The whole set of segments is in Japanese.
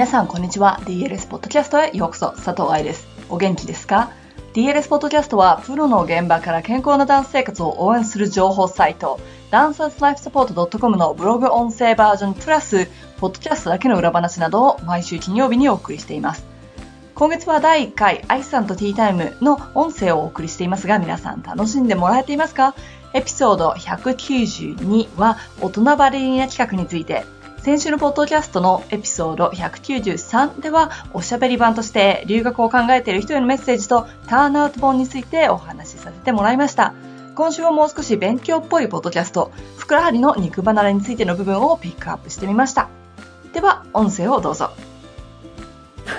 皆さんこんにちは。DLS ポッドキャストへようこそ。佐藤愛です。お元気ですか？DLS ポッドキャストはプロの現場から健康なダンス生活を応援する情報サイトダンサーズライフサポート .com のブログ音声バージョンプラスポッドキャストだけの裏話などを毎週金曜日にお送りしています。今月は第1回アイスさんとティータイムの音声をお送りしていますが皆さん楽しんでもらえていますか？エピソード192は大人バレリーナ企画について先週のポッドキャストのエピソード193ではおしゃべり版として留学を考えている人へのメッセージとターンアウト本についてお話しさせてもらいました。今週はもう少し勉強っぽいポッドキャスト、ふくらはぎの肉離れについての部分をピックアップしてみました。では、音声をどうぞ。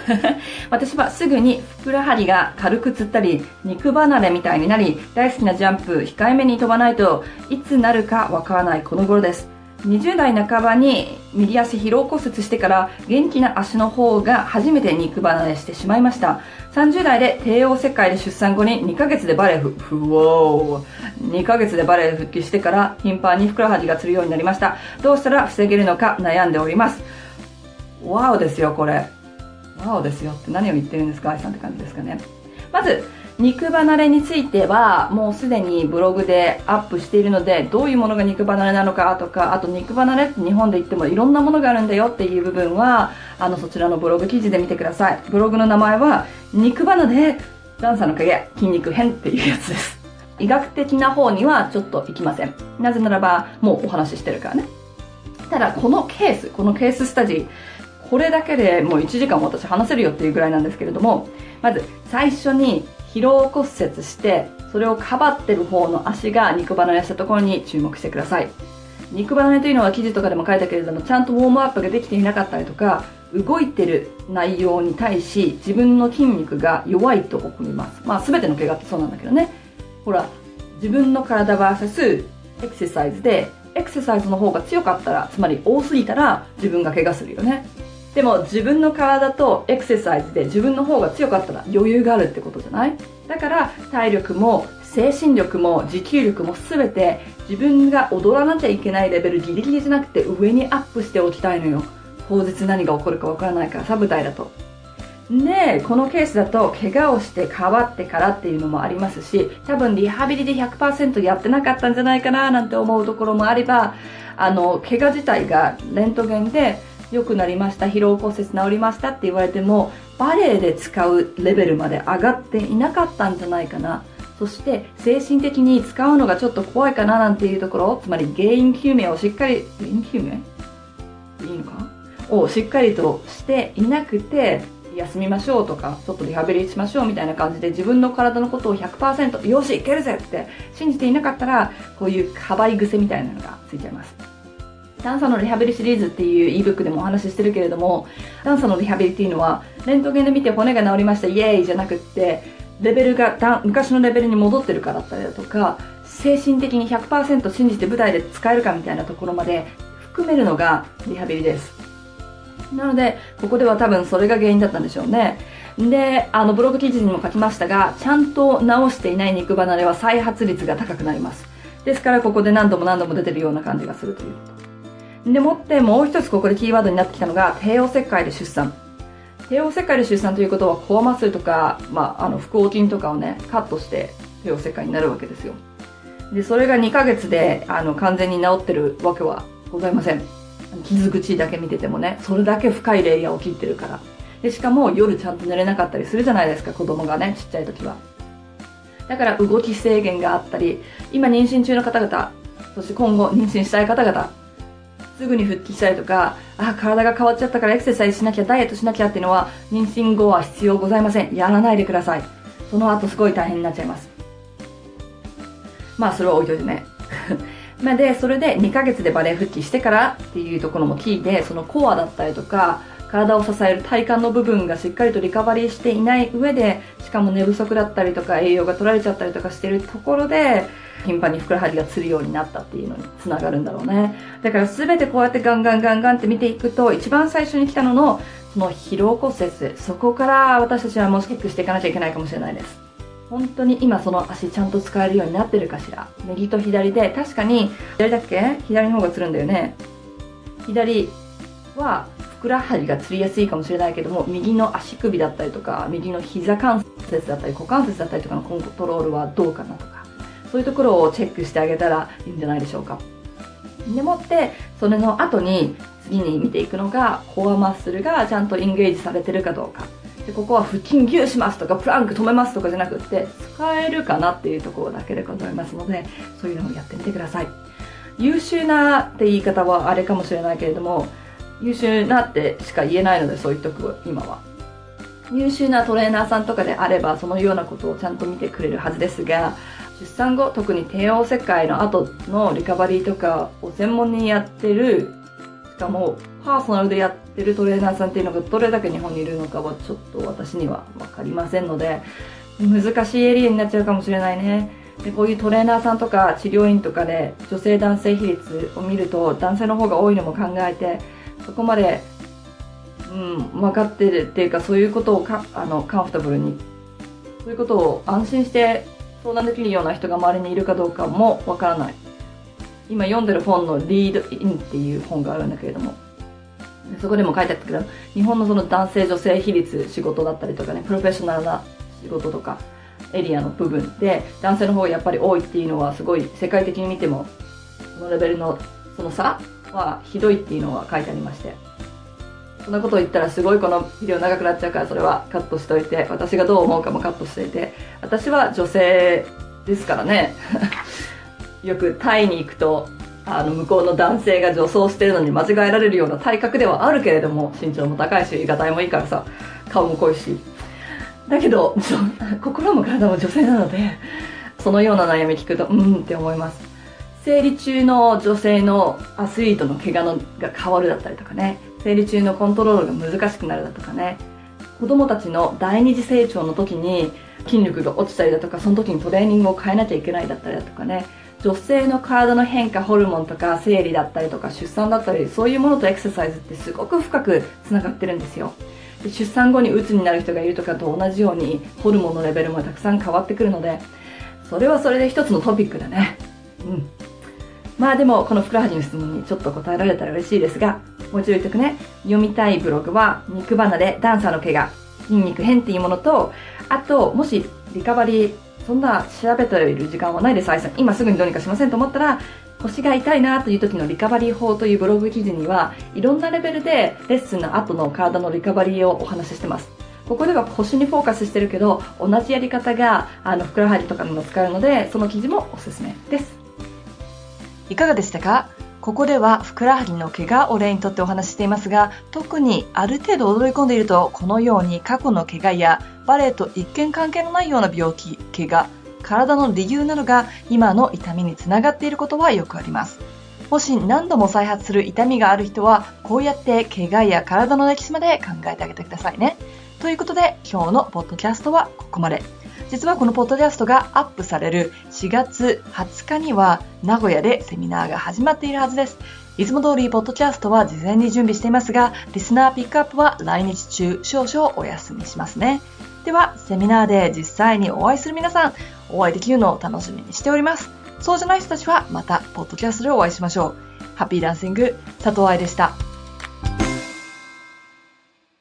私はすぐにふくらはぎが軽くつったり肉離れみたいになり大好きなジャンプ控えめに飛ばないといつなるかわからないこの頃です20代半ばに右足疲労骨折してから元気な足の方が初めて肉離れしてしまいました。30代で帝王切開で出産後に2ヶ月でバレエふふお2ヶ月でバレエ復帰してから頻繁にふくらはぎがつるようになりました。どうしたら防げるのか悩んでおります。ワオですよこれ。ワオですよって何を言ってるんですか愛さんって感じですかね。まず肉離れについてはもうすでにブログでアップしているのでどういうものが肉離れなのかとかあと肉離れって日本で言ってもいろんなものがあるんだよっていう部分はあのそちらのブログ記事で見てください。ブログの名前は肉離れダンサーの影筋肉編っていうやつです。医学的な方にはちょっといきません。なぜならばもうお話ししてるからね。ただこのケースこのケーススタジーこれだけでもう1時間も私話せるよっていうぐらいなんですけれどもまず最初に疲労骨折してそれをかばってる方の足が肉離れしたところに注目してください。肉離れというのは記事とかでも書いたけれどもちゃんとウォームアップができていなかったりとか動いてる内容に対し自分の筋肉が弱いと思います。まあ全ての怪我ってそうなんだけどね。ほら自分の体 VS エクササイズでエクササイズの方が強かったらつまり多すぎたら自分が怪我するよね。でも自分の体とエクササイズで自分の方が強かったら余裕があるってことじゃない？だから体力も精神力も持久力も全て自分が踊らなきゃいけないレベルギリギリじゃなくて上にアップしておきたいのよ。当日何が起こるかわからないからさ舞台だと。でこのケースだと怪我をして変わってからっていうのもありますし多分リハビリで100%やってなかったんじゃないかななんて思うところもあればあの怪我自体がレントゲンで良くなりました疲労骨折治りましたって言われてもバレエで使うレベルまで上がっていなかったんじゃないかな。そして精神的に使うのがちょっと怖いかななんていうところつまり原因究明をしっかり原因究明？いいのか？をしっかりとしていなくて休みましょうとかちょっとリハビリしましょうみたいな感じで自分の体のことを100%よしいけるぜって信じていなかったらこういうかばい癖みたいなのがついちゃいます。ダンサーのリハビリシリーズっていう ebook でもお話ししてるけれども、ダンサーのリハビリっていうのは、レントゲンで見て骨が治りました、イエーイじゃなくって、レベルが昔のレベルに戻ってるかだったりだとか、精神的に100%信じて舞台で使えるかみたいなところまで含めるのがリハビリです。なので、ここでは多分それが原因だったんでしょうね。で、あのブログ記事にも書きましたが、ちゃんと治していない肉離れは再発率が高くなります。ですからここで何度も何度も出てるような感じがするということ。でもってもう一つここでキーワードになってきたのが帝王切開で出産。帝王切開で出産ということはコアマッスルとか、まあ、あの腹横筋とかをねカットして帝王切開になるわけですよ。でそれが2ヶ月であの完全に治ってるわけはございません。傷口だけ見ててもねそれだけ深いレイヤーを切ってるから。でしかも夜ちゃんと寝れなかったりするじゃないですか子供がねちっちゃい時は。だから動き制限があったり今妊娠中の方々そして今後妊娠したい方々すぐに復帰したりとか、あ、体が変わっちゃったからエクササイズしなきゃ、ダイエットしなきゃっていうのは、妊娠後は必要ございません。やらないでください。その後すごい大変になっちゃいます。まあ、それは置いといてね。まで、それで2ヶ月でバレエ復帰してからっていうところも聞いて、そのコアだったりとか、体を支える体幹の部分がしっかりとリカバリーしていない上で、しかも寝不足だったりとか栄養が取られちゃったりとかしてるところで、頻繁にふくらはぎがつるようになったっていうのにつながるんだろうね。だから全てこうやってガンガンガンガンって見ていくと、一番最初に来たのの、その疲労骨折、そこから私たちはもうチェックしていかなきゃいけないかもしれないです。本当に今その足ちゃんと使えるようになってるかしら右と左で、確かに、左だっけ？左の方がつるんだよね。左はふくらはぎがつりやすいかもしれないけども右の足首だったりとか右の膝関節だったり股関節だったりとかのコントロールはどうかなとかそういうところをチェックしてあげたらいいんじゃないでしょうか。でもってそれの後に次に見ていくのがコアマッスルがちゃんとインゲージされてるかどうか。でここは腹筋ギューしますとかプランク止めますとかじゃなくって使えるかなっていうところだけでございますのでそういうのをやってみてください。優秀なって言い方はあれかもしれないけれども優秀なってしか言えないのでそういうとこ今は。優秀なトレーナーさんとかであればそのようなことをちゃんと見てくれるはずですが出産後特に帝王切開の後のリカバリーとかを専門にやってるしかもパーソナルでやってるトレーナーさんっていうのがどれだけ日本にいるのかはちょっと私には分かりませんので難しいエリアになっちゃうかもしれないね。でこういうトレーナーさんとか治療院とかで女性男性比率を見ると男性の方が多いのも考えてそこまで、うん、分かってるっていうかそういうことをかあのカンフタブルにそういうことを安心して相談できるような人が周りにいるかどうかもわからない。今読んでる本の「リードイン」っていう本があるんだけれども。そこでも書いてあったけど日本のその男性女性比率仕事だったりとかねプロフェッショナルな仕事とかエリアの部分で男性の方がやっぱり多いっていうのはすごい世界的に見てもそのレベルのその差はひどいっていうのは書いてありまして。そんなことを言ったらすごいこのビデオ長くなっちゃうからそれはカットしといて私がどう思うかもカットしていて。私は女性ですからね。よくタイに行くとあの向こうの男性が女装してるのに間違えられるような体格ではあるけれども身長も高いしがたいもいいからさ顔も濃いし。だけど心も体も女性なのでそのような悩み聞くとうんって思います。生理中の女性のアスリートの怪我のが変わるだったりとかね。生理中のコントロールが難しくなるだとかね。子供たちの第二次成長の時に筋力が落ちたりだとかその時にトレーニングを変えなきゃいけないだったりだとかね。女性の体の変化ホルモンとか生理だったりとか出産だったりそういうものとエクササイズってすごく深くつながってるんですよ。で出産後に鬱になる人がいるとかと同じようにホルモンのレベルもたくさん変わってくるのでそれはそれで一つのトピックだね。まあでもこのふくらはぎの質問にちょっと答えられたら嬉しいですがもう一度言っとくね読みたいブログは肉離れダンサーの怪我筋肉変っていうものとあともしリカバリーそんな調べている時間はないです、愛さん。今すぐにどうにかしませんと思ったら、腰が痛いなという時のリカバリー法というブログ記事には、いろんなレベルでレッスンの後の体のリカバリーをお話ししてます。ここでは腰にフォーカスしてるけど、同じやり方が、あの、ふくらはぎとかにも使えるので、その記事もおすすめです。いかがでしたか？ここではふくらはぎの怪我を例にとってお話ししていますが、特にある程度驚い込んでいると、このように過去の怪我やバレエと一見関係のないような病気、怪我、体の理由などが今の痛みにつながっていることはよくあります。もし何度も再発する痛みがある人は、こうやって怪我や体の歴史まで考えてあげてくださいね。ということで、今日のポッドキャストはここまで。実はこのポッドキャストがアップされる4月20日には名古屋でセミナーが始まっているはずです。いつも通りポッドキャストは事前に準備していますが、リスナーピックアップは来日中少々お休みしますね。では、セミナーで実際にお会いする皆さん、お会いできるのを楽しみにしております。そうじゃない人たちはまたポッドキャストでお会いしましょう。ハッピーダンシング、佐藤愛でした。